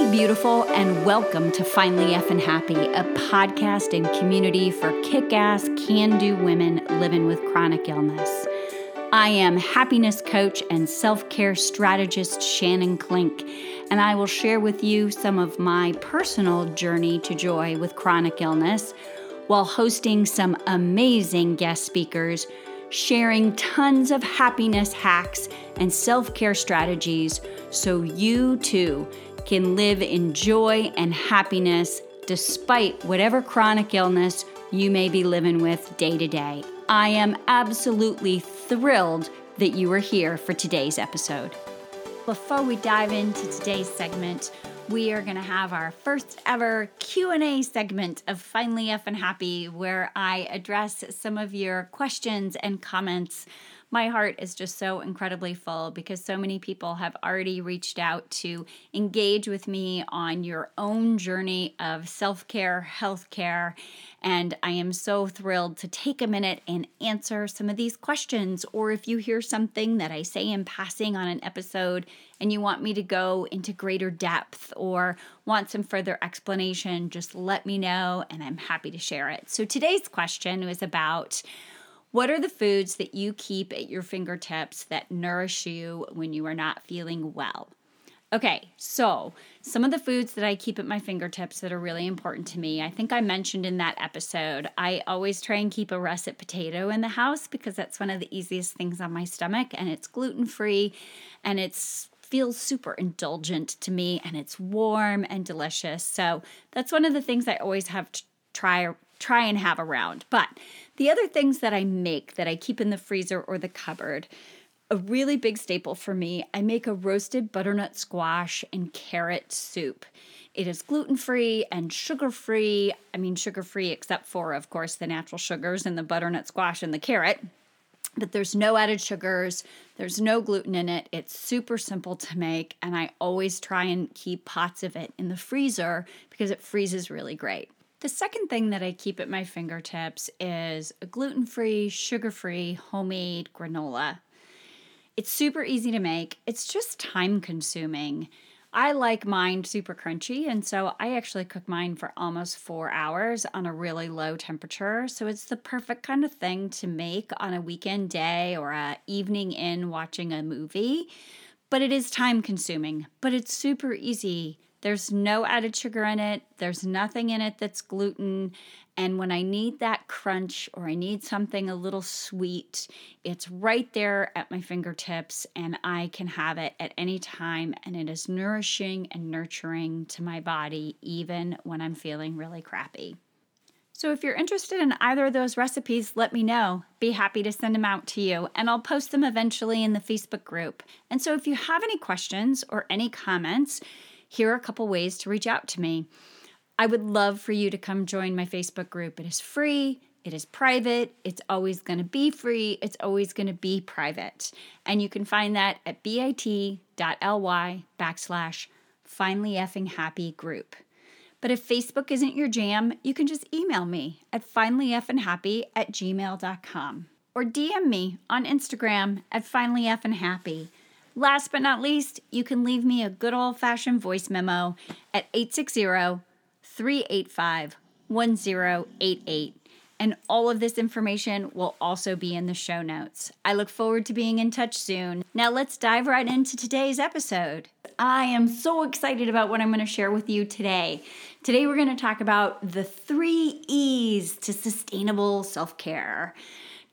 Hey, beautiful, and welcome to Finally Effin' Happy, a podcast and community for kick ass, can do women living with chronic illness. I am happiness coach and self care strategist Shannon Klink, and I will share with you some of my personal journey to joy with chronic illness while hosting some amazing guest speakers, sharing tons of happiness hacks and self care strategies so you too can live in joy and happiness despite whatever chronic illness you may be living with day to day. I am absolutely thrilled that you are here for today's episode. Before we dive into today's segment, we are going to have our first ever q&a segment of finally effin' happy where i address some of your questions and comments my heart is just so incredibly full because so many people have already reached out to engage with me on your own journey of self care, health care. And I am so thrilled to take a minute and answer some of these questions. Or if you hear something that I say in passing on an episode and you want me to go into greater depth or want some further explanation, just let me know and I'm happy to share it. So today's question was about what are the foods that you keep at your fingertips that nourish you when you are not feeling well? Okay, so some of the foods that I keep at my fingertips that are really important to me. I think I mentioned in that episode, I always try and keep a russet potato in the house because that's one of the easiest things on my stomach and it's gluten free and it's feels super indulgent to me and it's warm and delicious. So that's one of the things I always have to try try and have around. But the other things that I make that I keep in the freezer or the cupboard, a really big staple for me, I make a roasted butternut squash and carrot soup. It is gluten free and sugar free. I mean, sugar free, except for, of course, the natural sugars in the butternut squash and the carrot. But there's no added sugars, there's no gluten in it. It's super simple to make, and I always try and keep pots of it in the freezer because it freezes really great. The second thing that I keep at my fingertips is a gluten free, sugar free, homemade granola. It's super easy to make, it's just time consuming. I like mine super crunchy, and so I actually cook mine for almost four hours on a really low temperature. So it's the perfect kind of thing to make on a weekend day or a evening in watching a movie. But it is time consuming, but it's super easy there's no added sugar in it, there's nothing in it that's gluten. And when I need that crunch or I need something a little sweet, it's right there at my fingertips and I can have it at any time. And it is nourishing and nurturing to my body, even when I'm feeling really crappy. So, if you're interested in either of those recipes, let me know. Be happy to send them out to you, and I'll post them eventually in the Facebook group. And so, if you have any questions or any comments, here are a couple ways to reach out to me. I would love for you to come join my Facebook group. It is free, it is private, it's always going to be free, it's always going to be private. And you can find that at bit.ly backslash finally effing happy group. But if Facebook isn't your jam, you can just email me at finallyeffandhappy at gmail.com or DM me on Instagram at finallyeffandhappy. Last but not least, you can leave me a good old fashioned voice memo at 860 385 1088. And all of this information will also be in the show notes. I look forward to being in touch soon. Now, let's dive right into today's episode. I am so excited about what I'm going to share with you today. Today, we're going to talk about the three E's to sustainable self care.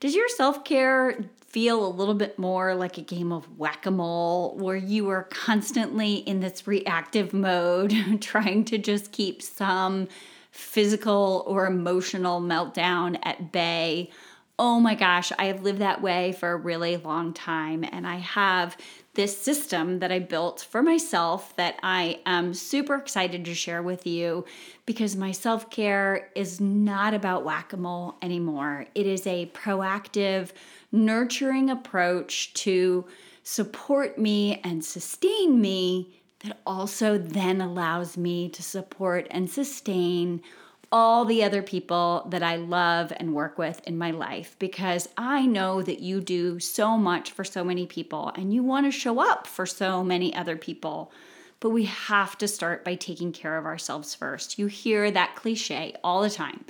Does your self care feel a little bit more like a game of whack a mole where you are constantly in this reactive mode, trying to just keep some physical or emotional meltdown at bay. Oh my gosh, I have lived that way for a really long time, and I have this system that I built for myself that I am super excited to share with you because my self care is not about whack a mole anymore. It is a proactive, nurturing approach to support me and sustain me that also then allows me to support and sustain all the other people that I love and work with in my life because I know that you do so much for so many people and you want to show up for so many other people. but we have to start by taking care of ourselves first. You hear that cliche all the time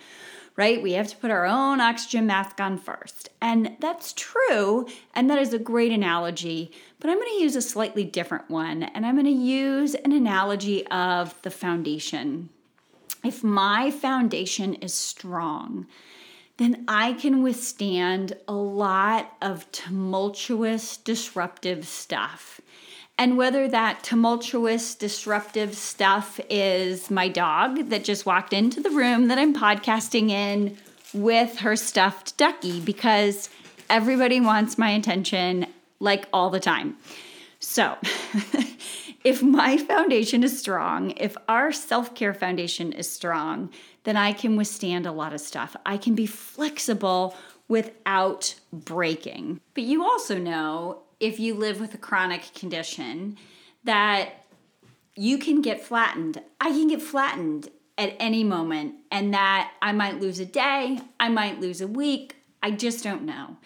right? We have to put our own oxygen mask on first. And that's true, and that is a great analogy, but I'm going to use a slightly different one, and I'm going to use an analogy of the foundation. If my foundation is strong, then I can withstand a lot of tumultuous, disruptive stuff. And whether that tumultuous, disruptive stuff is my dog that just walked into the room that I'm podcasting in with her stuffed ducky, because everybody wants my attention like all the time. So, if my foundation is strong, if our self care foundation is strong, then I can withstand a lot of stuff. I can be flexible without breaking. But you also know if you live with a chronic condition that you can get flattened. I can get flattened at any moment, and that I might lose a day, I might lose a week, I just don't know.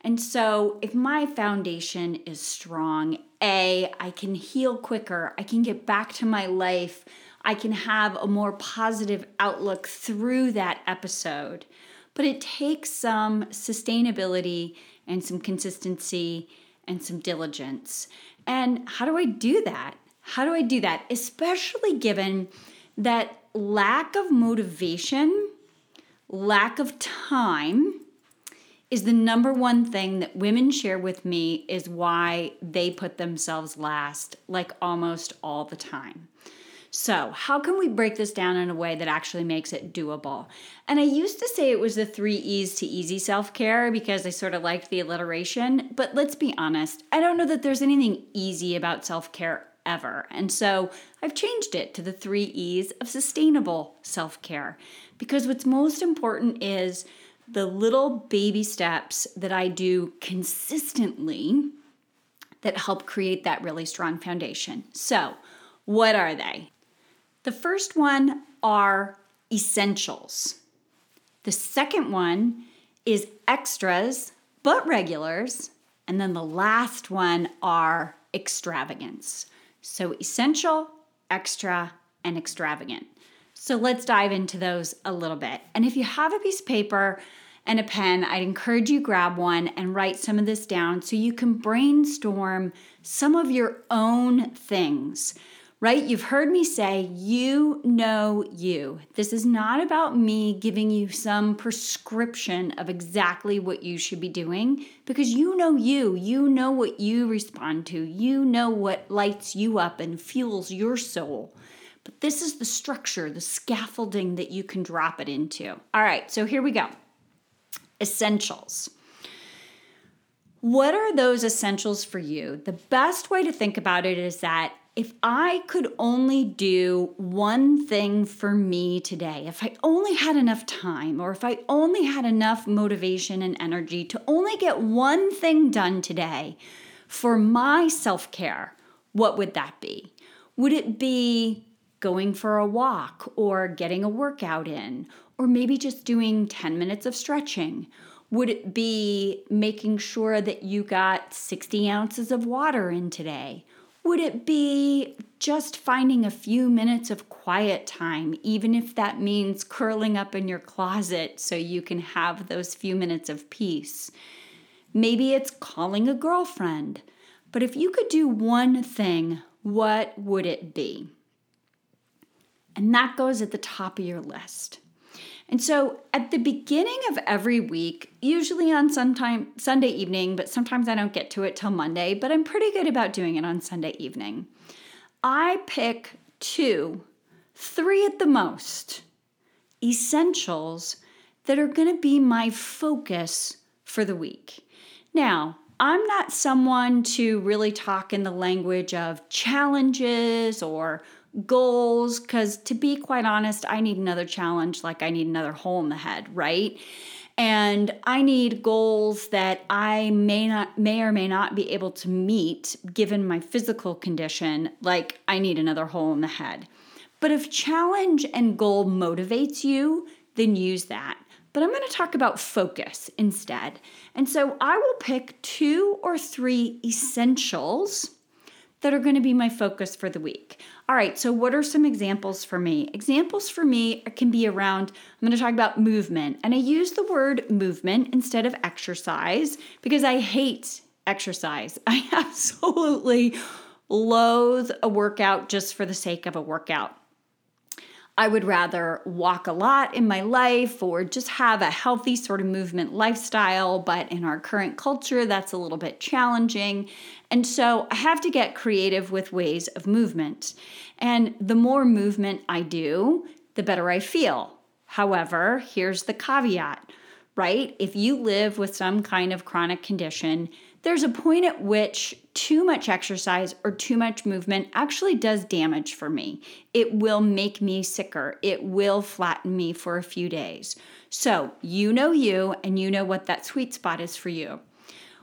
And so, if my foundation is strong, A, I can heal quicker, I can get back to my life, I can have a more positive outlook through that episode. But it takes some sustainability and some consistency and some diligence. And how do I do that? How do I do that? Especially given that lack of motivation, lack of time is the number one thing that women share with me is why they put themselves last, like almost all the time. So, how can we break this down in a way that actually makes it doable? And I used to say it was the three E's to easy self care because I sort of liked the alliteration, but let's be honest, I don't know that there's anything easy about self care ever. And so I've changed it to the three E's of sustainable self care because what's most important is the little baby steps that I do consistently that help create that really strong foundation. So, what are they? The first one are essentials. The second one is extras, but regulars. And then the last one are extravagance. So essential, extra, and extravagant. So let's dive into those a little bit. And if you have a piece of paper and a pen, I'd encourage you grab one and write some of this down so you can brainstorm some of your own things right? You've heard me say, you know you. This is not about me giving you some prescription of exactly what you should be doing because you know you. You know what you respond to. You know what lights you up and fuels your soul. But this is the structure, the scaffolding that you can drop it into. All right, so here we go. Essentials. What are those essentials for you? The best way to think about it is that if I could only do one thing for me today, if I only had enough time, or if I only had enough motivation and energy to only get one thing done today for my self care, what would that be? Would it be going for a walk or getting a workout in, or maybe just doing 10 minutes of stretching? Would it be making sure that you got 60 ounces of water in today? Would it be just finding a few minutes of quiet time, even if that means curling up in your closet so you can have those few minutes of peace? Maybe it's calling a girlfriend. But if you could do one thing, what would it be? And that goes at the top of your list. And so at the beginning of every week, usually on sometime Sunday evening, but sometimes I don't get to it till Monday, but I'm pretty good about doing it on Sunday evening. I pick two, three at the most, essentials that are going to be my focus for the week. Now, I'm not someone to really talk in the language of challenges or goals because to be quite honest i need another challenge like i need another hole in the head right and i need goals that i may not may or may not be able to meet given my physical condition like i need another hole in the head but if challenge and goal motivates you then use that but I'm going to talk about focus instead. And so I will pick two or three essentials that are going to be my focus for the week. All right, so what are some examples for me? Examples for me can be around, I'm going to talk about movement. And I use the word movement instead of exercise because I hate exercise. I absolutely loathe a workout just for the sake of a workout. I would rather walk a lot in my life or just have a healthy sort of movement lifestyle, but in our current culture, that's a little bit challenging. And so I have to get creative with ways of movement. And the more movement I do, the better I feel. However, here's the caveat, right? If you live with some kind of chronic condition, there's a point at which too much exercise or too much movement actually does damage for me. It will make me sicker. It will flatten me for a few days. So, you know you, and you know what that sweet spot is for you.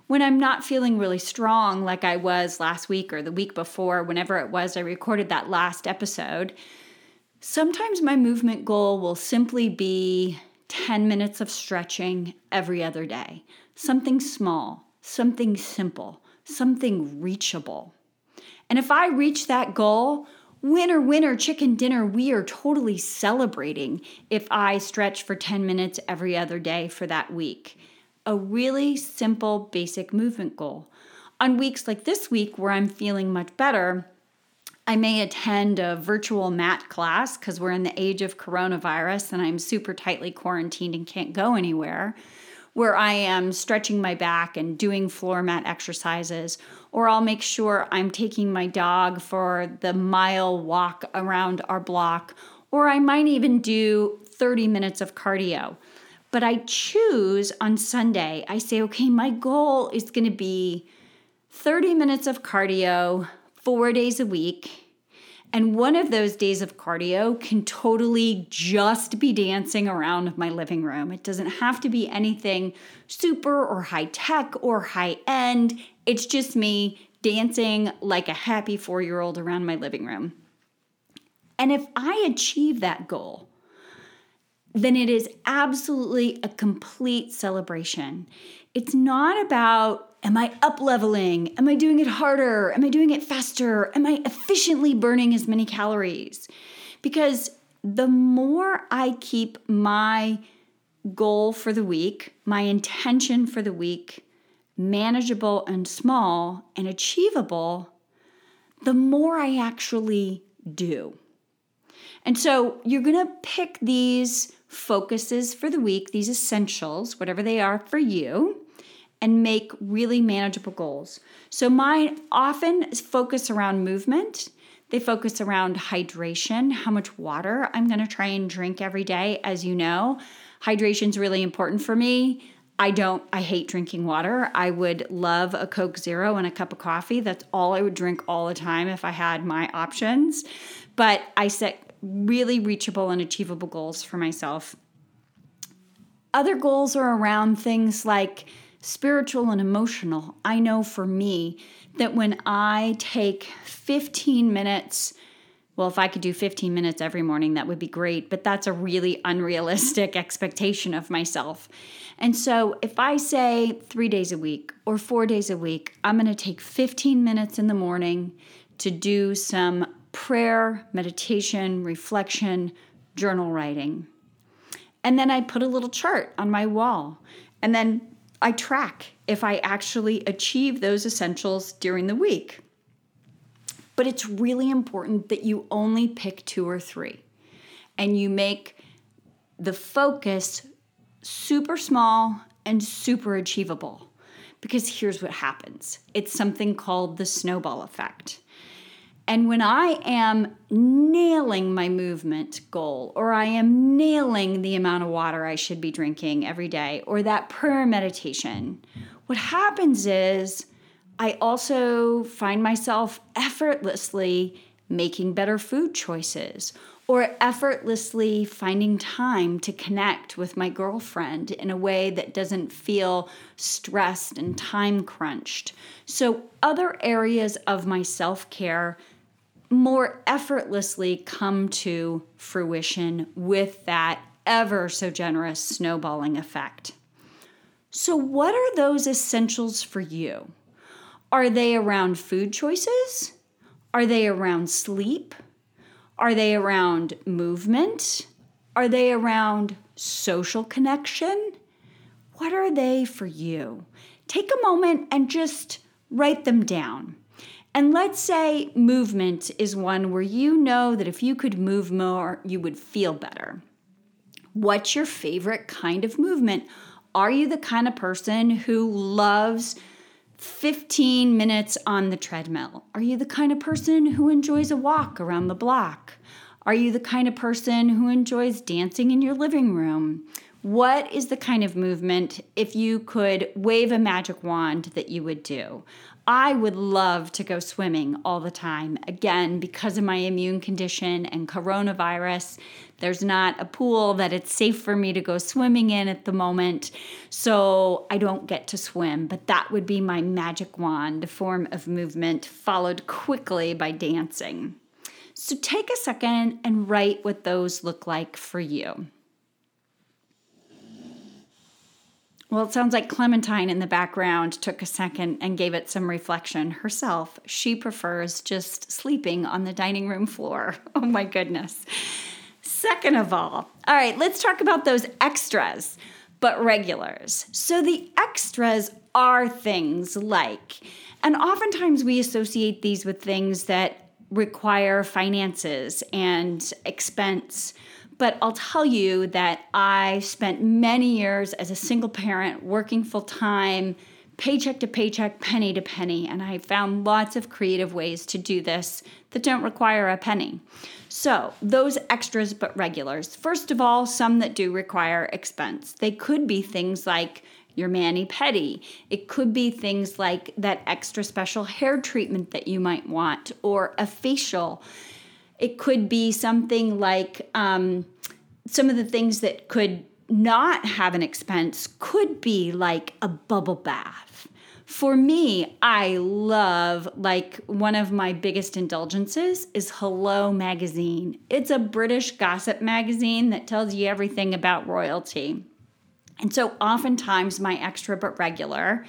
When I'm not feeling really strong, like I was last week or the week before, whenever it was I recorded that last episode, sometimes my movement goal will simply be 10 minutes of stretching every other day, something small something simple, something reachable. And if I reach that goal, winner, winner, chicken dinner, we are totally celebrating if I stretch for 10 minutes every other day for that week. A really simple, basic movement goal. On weeks like this week, where I'm feeling much better, I may attend a virtual mat class because we're in the age of coronavirus and I'm super tightly quarantined and can't go anywhere where I am stretching my back and doing floor mat exercises, or I'll make sure I'm taking my dog for the mile walk around our block, or I might even do 30 minutes of cardio. But I choose on Sunday, I say, okay, my goal is going to be 30 minutes of cardio four days a week and one of those days of cardio can totally just be dancing around my living room. It doesn't have to be anything super or high tech or high end. It's just me dancing like a happy four year old around my living room. And if I achieve that goal, then it is absolutely a complete celebration. It's not about Am I up leveling? Am I doing it harder? Am I doing it faster? Am I efficiently burning as many calories? Because the more I keep my goal for the week, my intention for the week, manageable and small and achievable, the more I actually do. And so you're going to pick these focuses for the week, these essentials, whatever they are for you and make really manageable goals. So mine often focus around movement. They focus around hydration, how much water I'm going to try and drink every day. As you know, hydration is really important for me. I don't, I hate drinking water. I would love a Coke Zero and a cup of coffee. That's all I would drink all the time if I had my options. But I set really reachable and achievable goals for myself. Other goals are around things like spiritual and emotional. I know for me that when I take 15 minutes, well, if I could do 15 minutes every morning, that would be great, but that's a really unrealistic expectation of myself. And so if I say three days a week or four days a week, I'm going to take 15 minutes in the morning to do some prayer, meditation, reflection, journal writing. And then I put a little chart on my wall. And then I track if I actually achieve those essentials during the week. But it's really important that you only pick two or three and you make the focus super small and super achievable. Because here's what happens it's something called the snowball effect. And when I am nailing my movement goal, or I am nailing the amount of water I should be drinking every day, or that prayer meditation, what happens is I also find myself effortlessly making better food choices or effortlessly finding time to connect with my girlfriend in a way that doesn't feel stressed and time crunched. So, other areas of my self care more effortlessly come to fruition with that ever so generous snowballing effect. So, what are those essentials for you? Are they around food choices? Are they around sleep? Are they around movement? Are they around social connection? What are they for you? Take a moment and just write them down. And let's say movement is one where you know that if you could move more, you would feel better. What's your favorite kind of movement? Are you the kind of person who loves 15 minutes on the treadmill? Are you the kind of person who enjoys a walk around the block? Are you the kind of person who enjoys dancing in your living room? What is the kind of movement, if you could wave a magic wand, that you would do? I would love to go swimming all the time. Again, because of my immune condition and coronavirus, there's not a pool that it's safe for me to go swimming in at the moment. So I don't get to swim, but that would be my magic wand a form of movement, followed quickly by dancing. So take a second and write what those look like for you. Well, it sounds like Clementine in the background took a second and gave it some reflection herself. She prefers just sleeping on the dining room floor. Oh my goodness. Second of all, all right, let's talk about those extras, but regulars. So the extras are things like, and oftentimes we associate these with things that require finances and expense. But I'll tell you that I spent many years as a single parent working full time, paycheck to paycheck, penny to penny, and I found lots of creative ways to do this that don't require a penny. So, those extras but regulars. First of all, some that do require expense. They could be things like your mani pedi. It could be things like that extra special hair treatment that you might want, or a facial. It could be something like um, some of the things that could not have an expense could be like a bubble bath. For me, I love like one of my biggest indulgences is Hello magazine. It's a British gossip magazine that tells you everything about royalty. And so oftentimes my extra but regular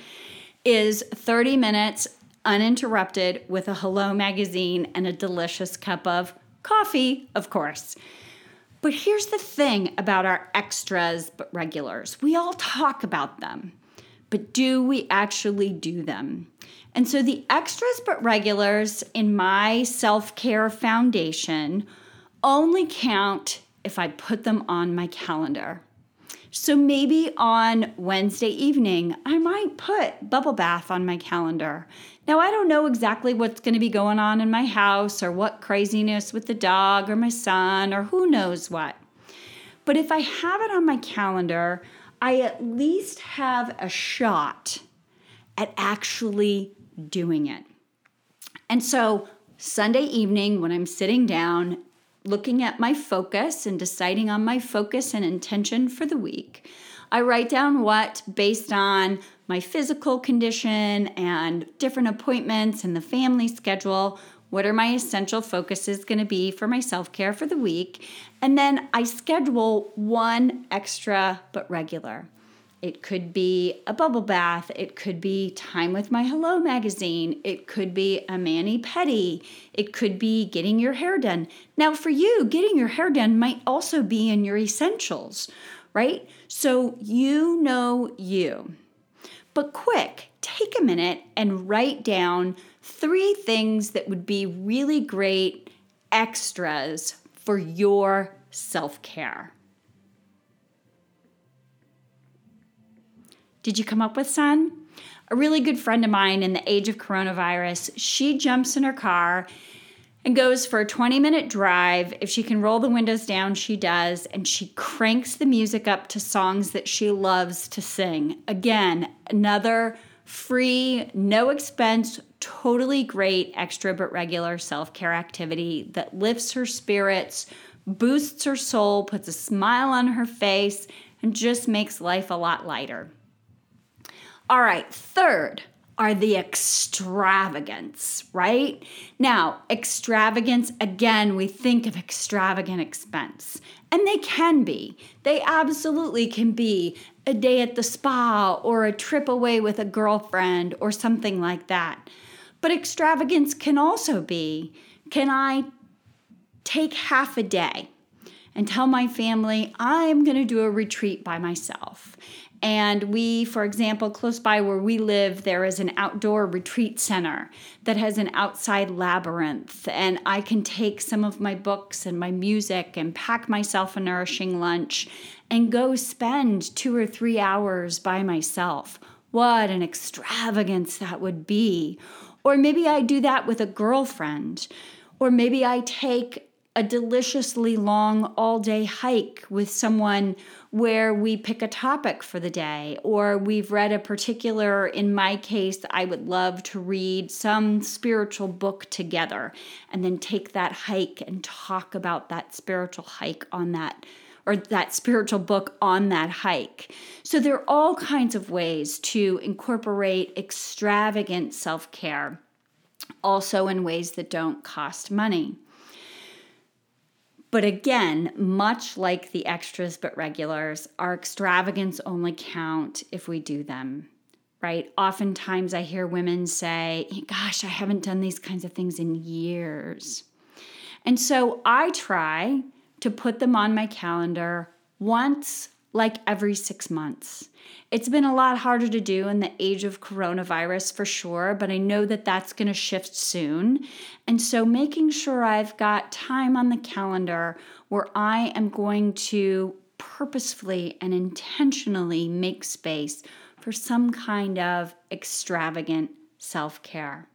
is 30 minutes uninterrupted with a Hello magazine and a delicious cup of coffee, of course. But here's the thing about our extras but regulars we all talk about them, but do we actually do them? And so the extras but regulars in my self care foundation only count if I put them on my calendar. So maybe on Wednesday evening, I might put bubble bath on my calendar. Now, I don't know exactly what's going to be going on in my house or what craziness with the dog or my son or who knows what. But if I have it on my calendar, I at least have a shot at actually doing it. And so, Sunday evening, when I'm sitting down looking at my focus and deciding on my focus and intention for the week. I write down what, based on my physical condition and different appointments and the family schedule, what are my essential focuses going to be for my self care for the week? And then I schedule one extra but regular. It could be a bubble bath. It could be time with my Hello magazine. It could be a mani pedi. It could be getting your hair done. Now, for you, getting your hair done might also be in your essentials, right? So you know you. But quick, take a minute and write down three things that would be really great extras for your self care. Did you come up with some? A really good friend of mine in the age of coronavirus, she jumps in her car and goes for a 20 minute drive. If she can roll the windows down, she does. And she cranks the music up to songs that she loves to sing. Again, another free, no expense, totally great extra but regular self care activity that lifts her spirits, boosts her soul, puts a smile on her face, and just makes life a lot lighter. All right, third are the extravagance, right? Now, extravagance, again, we think of extravagant expense, and they can be. They absolutely can be a day at the spa or a trip away with a girlfriend or something like that. But extravagance can also be can I take half a day and tell my family I'm going to do a retreat by myself. And we, for example, close by where we live, there is an outdoor retreat center that has an outside labyrinth. And I can take some of my books and my music and pack myself a nourishing lunch and go spend two or three hours by myself. What an extravagance that would be. Or maybe I do that with a girlfriend. Or maybe I take a deliciously long all day hike with someone where we pick a topic for the day, or we've read a particular, in my case, I would love to read some spiritual book together and then take that hike and talk about that spiritual hike on that or that spiritual book on that hike. So there are all kinds of ways to incorporate extravagant self care, also in ways that don't cost money. But again, much like the extras but regulars, our extravagance only count if we do them, right? Oftentimes I hear women say, Gosh, I haven't done these kinds of things in years. And so I try to put them on my calendar once, like every six months. It's been a lot harder to do in the age of coronavirus for sure, but I know that that's going to shift soon. And so making sure I've got time on the calendar where I am going to purposefully and intentionally make space for some kind of extravagant self care.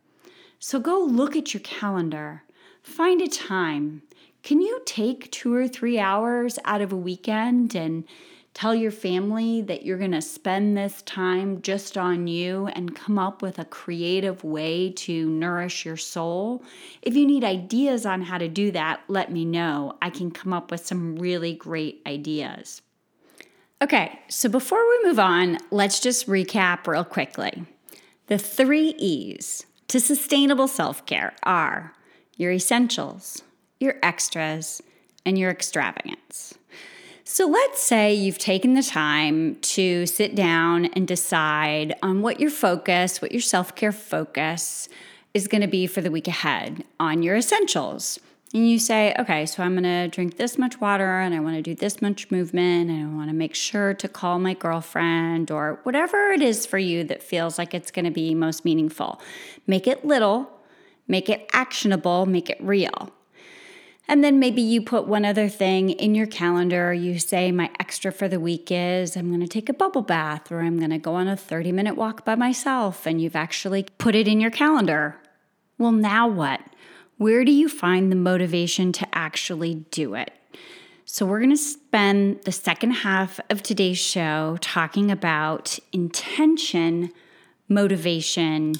So go look at your calendar, find a time. Can you take two or three hours out of a weekend and Tell your family that you're going to spend this time just on you and come up with a creative way to nourish your soul. If you need ideas on how to do that, let me know. I can come up with some really great ideas. Okay, so before we move on, let's just recap real quickly. The three E's to sustainable self care are your essentials, your extras, and your extravagance. So let's say you've taken the time to sit down and decide on what your focus, what your self care focus is going to be for the week ahead on your essentials. And you say, okay, so I'm going to drink this much water and I want to do this much movement and I want to make sure to call my girlfriend or whatever it is for you that feels like it's going to be most meaningful. Make it little, make it actionable, make it real. And then maybe you put one other thing in your calendar. You say, My extra for the week is I'm going to take a bubble bath or I'm going to go on a 30 minute walk by myself. And you've actually put it in your calendar. Well, now what? Where do you find the motivation to actually do it? So, we're going to spend the second half of today's show talking about intention, motivation,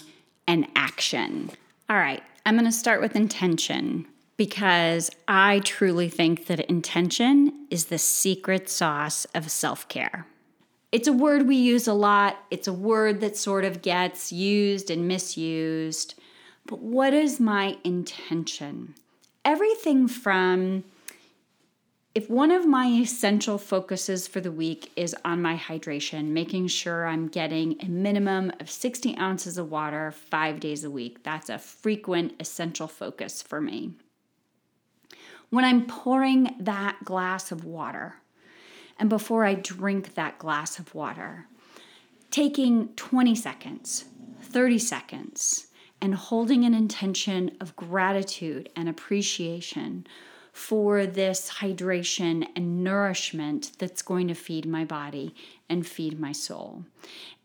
and action. All right, I'm going to start with intention because I truly think that intention is the secret sauce of self care. It's a word we use a lot, it's a word that sort of gets used and misused. But what is my intention? Everything from if one of my essential focuses for the week is on my hydration, making sure I'm getting a minimum of 60 ounces of water five days a week, that's a frequent essential focus for me when I'm pouring that glass of water and before I drink that glass of water, taking 20 seconds, 30 seconds, and holding an intention of gratitude and appreciation for this hydration and nourishment that's going to feed my body and feed my soul.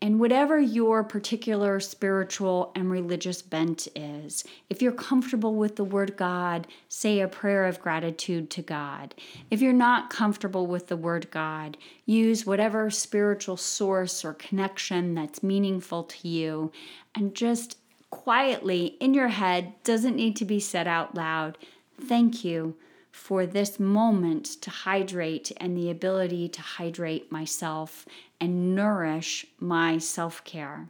And whatever your particular spiritual and religious bent is, if you're comfortable with the word God, say a prayer of gratitude to God. If you're not comfortable with the word God, use whatever spiritual source or connection that's meaningful to you and just quietly in your head, doesn't need to be said out loud. Thank you for this moment to hydrate and the ability to hydrate myself and nourish my self care.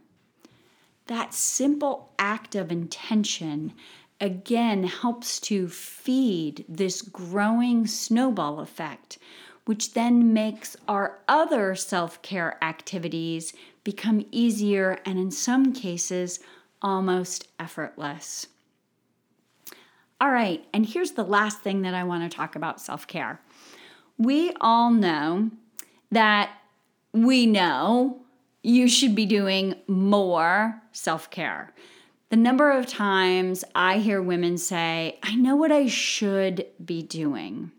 That simple act of intention again helps to feed this growing snowball effect, which then makes our other self care activities become easier and, in some cases, almost effortless. All right, and here's the last thing that I want to talk about self care. We all know that we know you should be doing more self care. The number of times I hear women say, I know what I should be doing,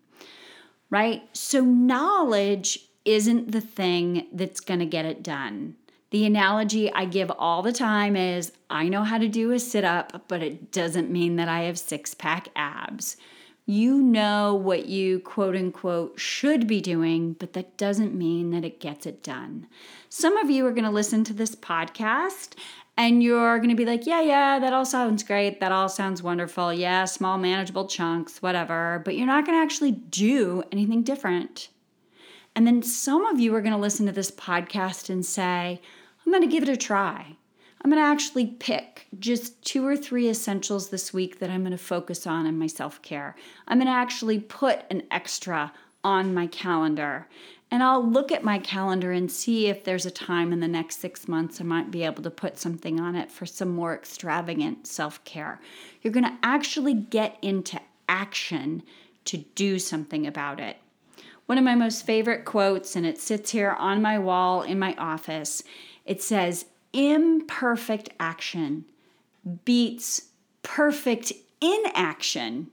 right? So, knowledge isn't the thing that's going to get it done. The analogy I give all the time is I know how to do a sit up, but it doesn't mean that I have six pack abs. You know what you quote unquote should be doing, but that doesn't mean that it gets it done. Some of you are going to listen to this podcast and you're going to be like, yeah, yeah, that all sounds great. That all sounds wonderful. Yeah, small, manageable chunks, whatever. But you're not going to actually do anything different. And then some of you are going to listen to this podcast and say, I'm going to give it a try. I'm going to actually pick just two or three essentials this week that I'm going to focus on in my self care. I'm going to actually put an extra on my calendar. And I'll look at my calendar and see if there's a time in the next six months I might be able to put something on it for some more extravagant self care. You're going to actually get into action to do something about it. One of my most favorite quotes, and it sits here on my wall in my office, it says, imperfect action beats perfect inaction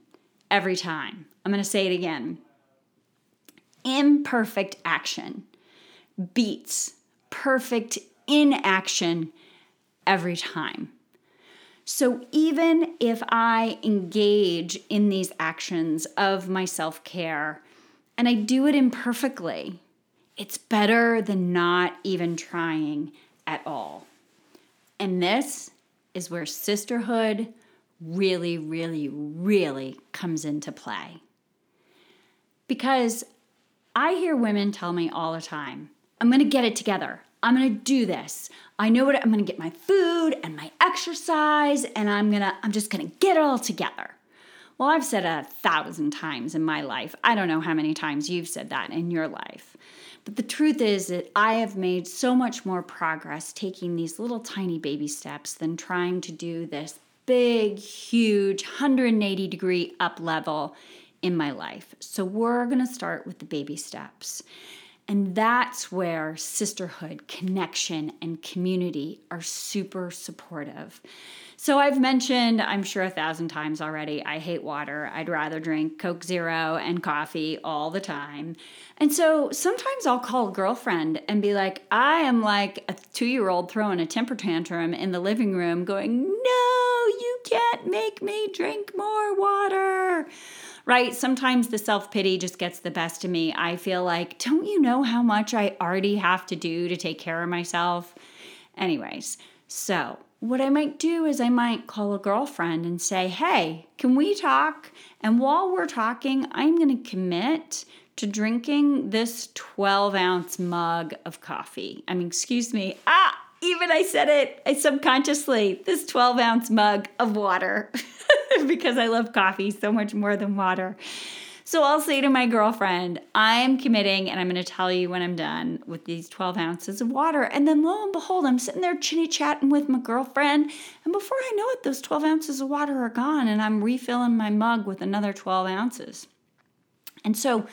every time. I'm going to say it again. Imperfect action beats perfect inaction every time. So, even if I engage in these actions of my self care and I do it imperfectly, it's better than not even trying at all. And this is where sisterhood really, really, really comes into play. Because I hear women tell me all the time, I'm going to get it together. I'm going to do this. I know what I'm going to get my food and my exercise and I'm going to I'm just going to get it all together. Well, I've said a thousand times in my life. I don't know how many times you've said that in your life. But the truth is that I have made so much more progress taking these little tiny baby steps than trying to do this big, huge 180 degree up level in my life. So we're going to start with the baby steps. And that's where sisterhood, connection, and community are super supportive. So I've mentioned, I'm sure a thousand times already, I hate water. I'd rather drink Coke Zero and coffee all the time. And so sometimes I'll call a girlfriend and be like, I am like a two year old throwing a temper tantrum in the living room, going, No, you can't make me drink more water. Right? Sometimes the self pity just gets the best of me. I feel like, don't you know how much I already have to do to take care of myself? Anyways, so what I might do is I might call a girlfriend and say, Hey, can we talk? And while we're talking, I'm going to commit to drinking this 12 ounce mug of coffee. I mean, excuse me. Ah, even I said it I subconsciously this 12 ounce mug of water because I love coffee so much more than water. So I'll say to my girlfriend, I'm committing and I'm going to tell you when I'm done with these 12 ounces of water. And then lo and behold, I'm sitting there chitty chatting with my girlfriend. And before I know it, those 12 ounces of water are gone and I'm refilling my mug with another 12 ounces. And so,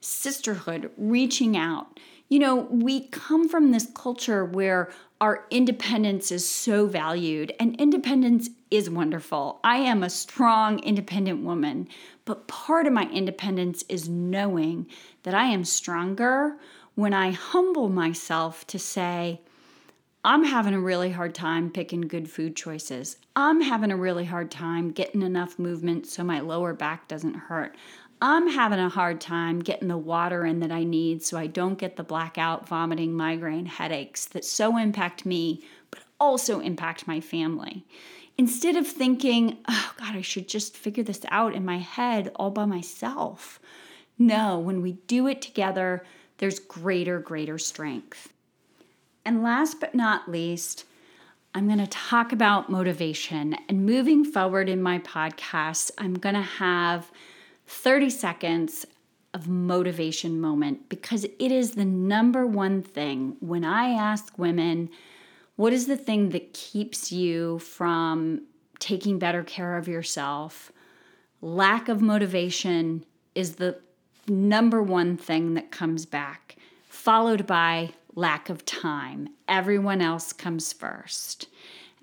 sisterhood, reaching out. You know, we come from this culture where our independence is so valued, and independence is wonderful. I am a strong, independent woman, but part of my independence is knowing that I am stronger when I humble myself to say, I'm having a really hard time picking good food choices. I'm having a really hard time getting enough movement so my lower back doesn't hurt. I'm having a hard time getting the water in that I need so I don't get the blackout, vomiting, migraine headaches that so impact me, but also impact my family. Instead of thinking, oh God, I should just figure this out in my head all by myself. No, when we do it together, there's greater, greater strength. And last but not least, I'm going to talk about motivation. And moving forward in my podcast, I'm going to have 30 seconds of motivation moment because it is the number one thing when I ask women, what is the thing that keeps you from taking better care of yourself? lack of motivation is the number one thing that comes back, followed by lack of time. Everyone else comes first.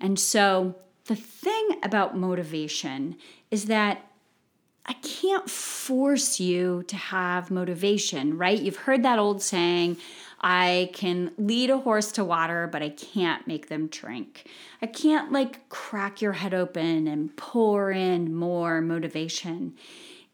And so the thing about motivation is that I can't force you to have motivation, right? You've heard that old saying, I can lead a horse to water, but I can't make them drink. I can't like crack your head open and pour in more motivation.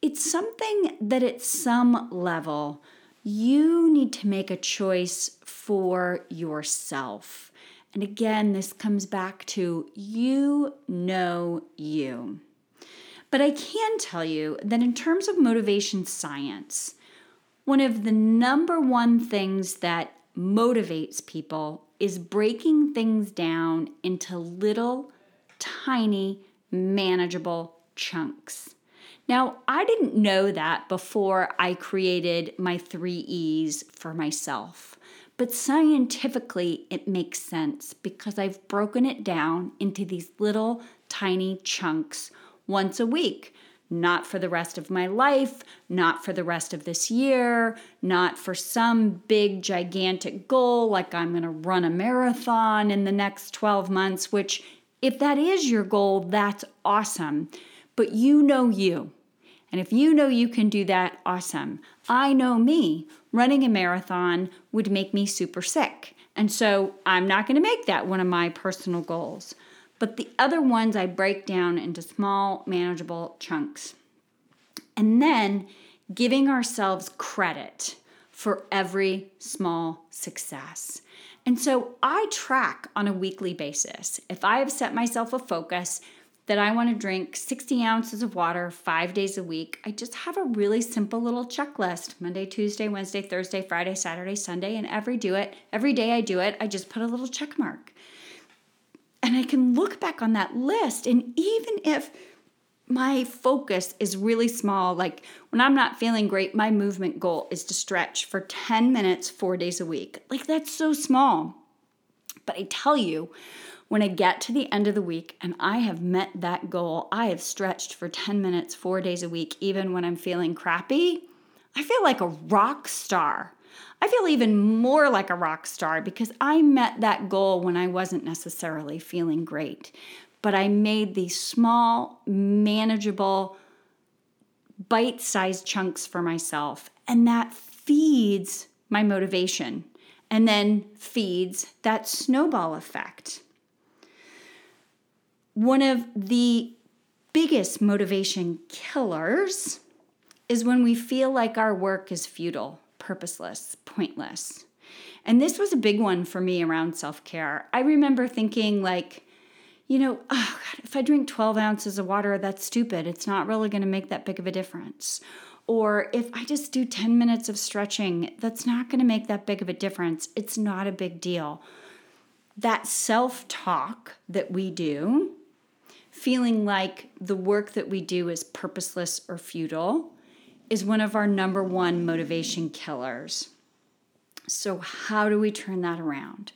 It's something that at some level you need to make a choice for yourself. And again, this comes back to you know you. But I can tell you that in terms of motivation science, one of the number one things that motivates people is breaking things down into little, tiny, manageable chunks. Now, I didn't know that before I created my three E's for myself, but scientifically it makes sense because I've broken it down into these little, tiny chunks once a week. Not for the rest of my life, not for the rest of this year, not for some big, gigantic goal like I'm going to run a marathon in the next 12 months, which, if that is your goal, that's awesome. But you know you. And if you know you can do that, awesome. I know me. Running a marathon would make me super sick. And so I'm not going to make that one of my personal goals. But the other ones I break down into small, manageable chunks. And then giving ourselves credit for every small success. And so I track on a weekly basis. If I have set myself a focus that I want to drink 60 ounces of water five days a week, I just have a really simple little checklist Monday, Tuesday, Wednesday, Thursday, Friday, Saturday, Sunday, and every do it. Every day I do it, I just put a little check mark. And I can look back on that list, and even if my focus is really small, like when I'm not feeling great, my movement goal is to stretch for 10 minutes, four days a week. Like that's so small. But I tell you, when I get to the end of the week and I have met that goal, I have stretched for 10 minutes, four days a week, even when I'm feeling crappy, I feel like a rock star. I feel even more like a rock star because I met that goal when I wasn't necessarily feeling great. But I made these small, manageable, bite sized chunks for myself. And that feeds my motivation and then feeds that snowball effect. One of the biggest motivation killers is when we feel like our work is futile purposeless, pointless. And this was a big one for me around self care. I remember thinking, like, you know, oh God, if I drink 12 ounces of water, that's stupid. It's not really going to make that big of a difference. Or if I just do 10 minutes of stretching, that's not going to make that big of a difference. It's not a big deal. That self talk that we do, feeling like the work that we do is purposeless or futile, is one of our number one motivation killers. So, how do we turn that around?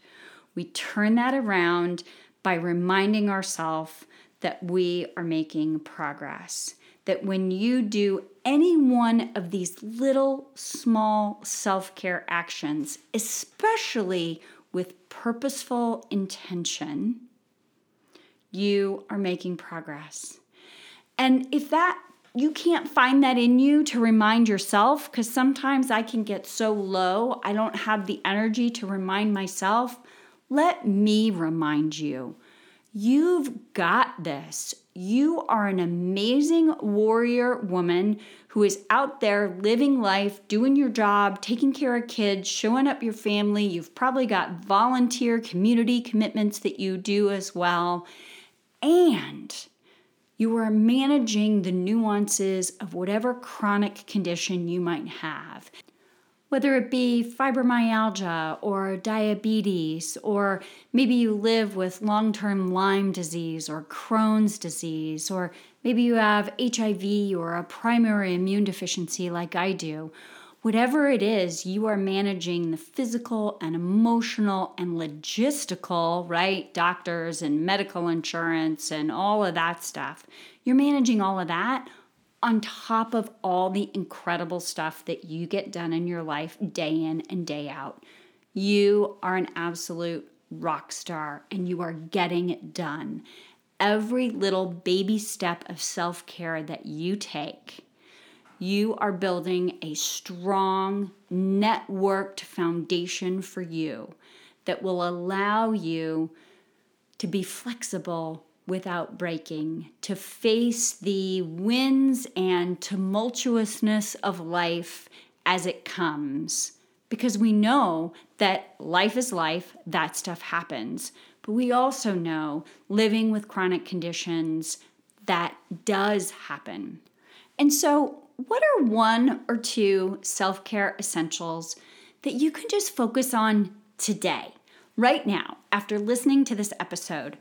We turn that around by reminding ourselves that we are making progress. That when you do any one of these little small self care actions, especially with purposeful intention, you are making progress. And if that you can't find that in you to remind yourself because sometimes I can get so low, I don't have the energy to remind myself. Let me remind you. You've got this. You are an amazing warrior woman who is out there living life, doing your job, taking care of kids, showing up your family. You've probably got volunteer community commitments that you do as well. And you are managing the nuances of whatever chronic condition you might have. Whether it be fibromyalgia or diabetes, or maybe you live with long term Lyme disease or Crohn's disease, or maybe you have HIV or a primary immune deficiency like I do, whatever it is, you are managing the physical and emotional and logistical, right? Doctors and medical insurance and all of that stuff. You're managing all of that on top of all the incredible stuff that you get done in your life day in and day out. You are an absolute rock star and you are getting it done. Every little baby step of self care that you take, you are building a strong, networked foundation for you that will allow you to be flexible without breaking, to face the winds and tumultuousness of life as it comes. Because we know that life is life, that stuff happens. But we also know living with chronic conditions, that does happen. And so, what are one or two self care essentials that you can just focus on today, right now, after listening to this episode?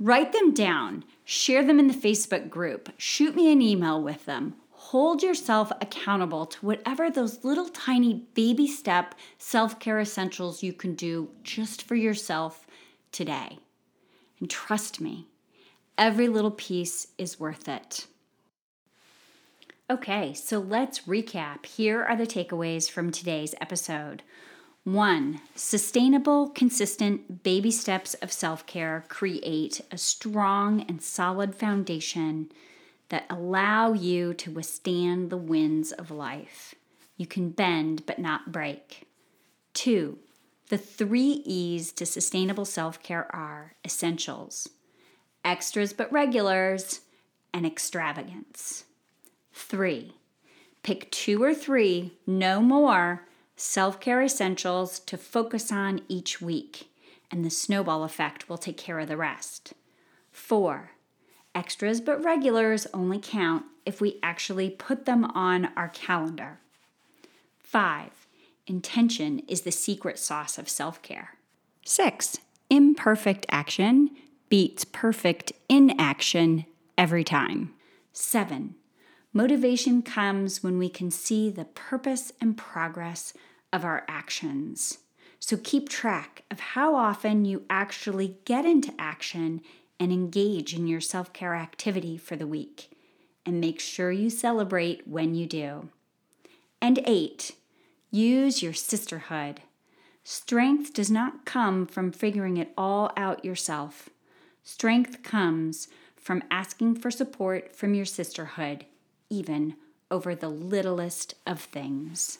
Write them down, share them in the Facebook group, shoot me an email with them. Hold yourself accountable to whatever those little tiny baby step self care essentials you can do just for yourself today. And trust me, every little piece is worth it. Okay, so let's recap. Here are the takeaways from today's episode. One, sustainable, consistent baby steps of self care create a strong and solid foundation that allow you to withstand the winds of life. You can bend but not break. Two, the three E's to sustainable self care are essentials, extras but regulars, and extravagance. Three, pick two or three, no more self care essentials to focus on each week, and the snowball effect will take care of the rest. Four, extras but regulars only count if we actually put them on our calendar. Five, intention is the secret sauce of self care. Six, imperfect action beats perfect inaction every time. Seven, motivation comes when we can see the purpose and progress of our actions. So keep track of how often you actually get into action and engage in your self care activity for the week. And make sure you celebrate when you do. And eight, use your sisterhood. Strength does not come from figuring it all out yourself. Strength comes from asking for support from your sisterhood, even over the littlest of things.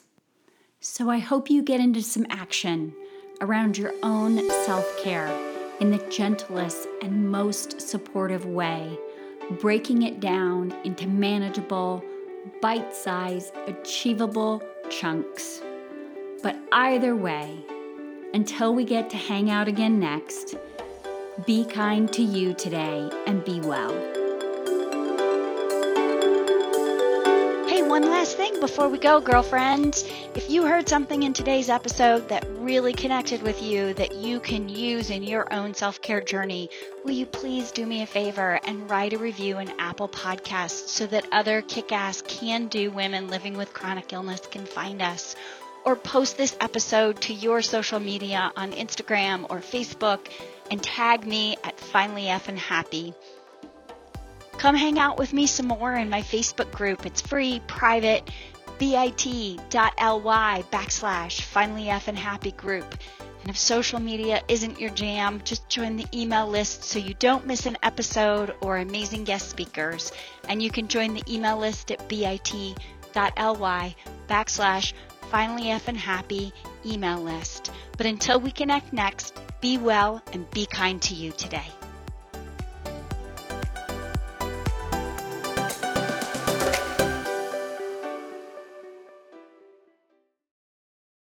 So I hope you get into some action around your own self care in the gentlest and most supportive way, breaking it down into manageable, bite sized, achievable chunks. But either way, until we get to hang out again next, be kind to you today and be well. One last thing before we go, girlfriends. If you heard something in today's episode that really connected with you that you can use in your own self care journey, will you please do me a favor and write a review in Apple Podcasts so that other kick ass, can do women living with chronic illness can find us? Or post this episode to your social media on Instagram or Facebook and tag me at Finally Effin' Happy. Come hang out with me some more in my Facebook group. It's free, private, bit.ly backslash finally F and happy group. And if social media isn't your jam, just join the email list so you don't miss an episode or amazing guest speakers. And you can join the email list at bit.ly backslash finally F and happy email list. But until we connect next, be well and be kind to you today.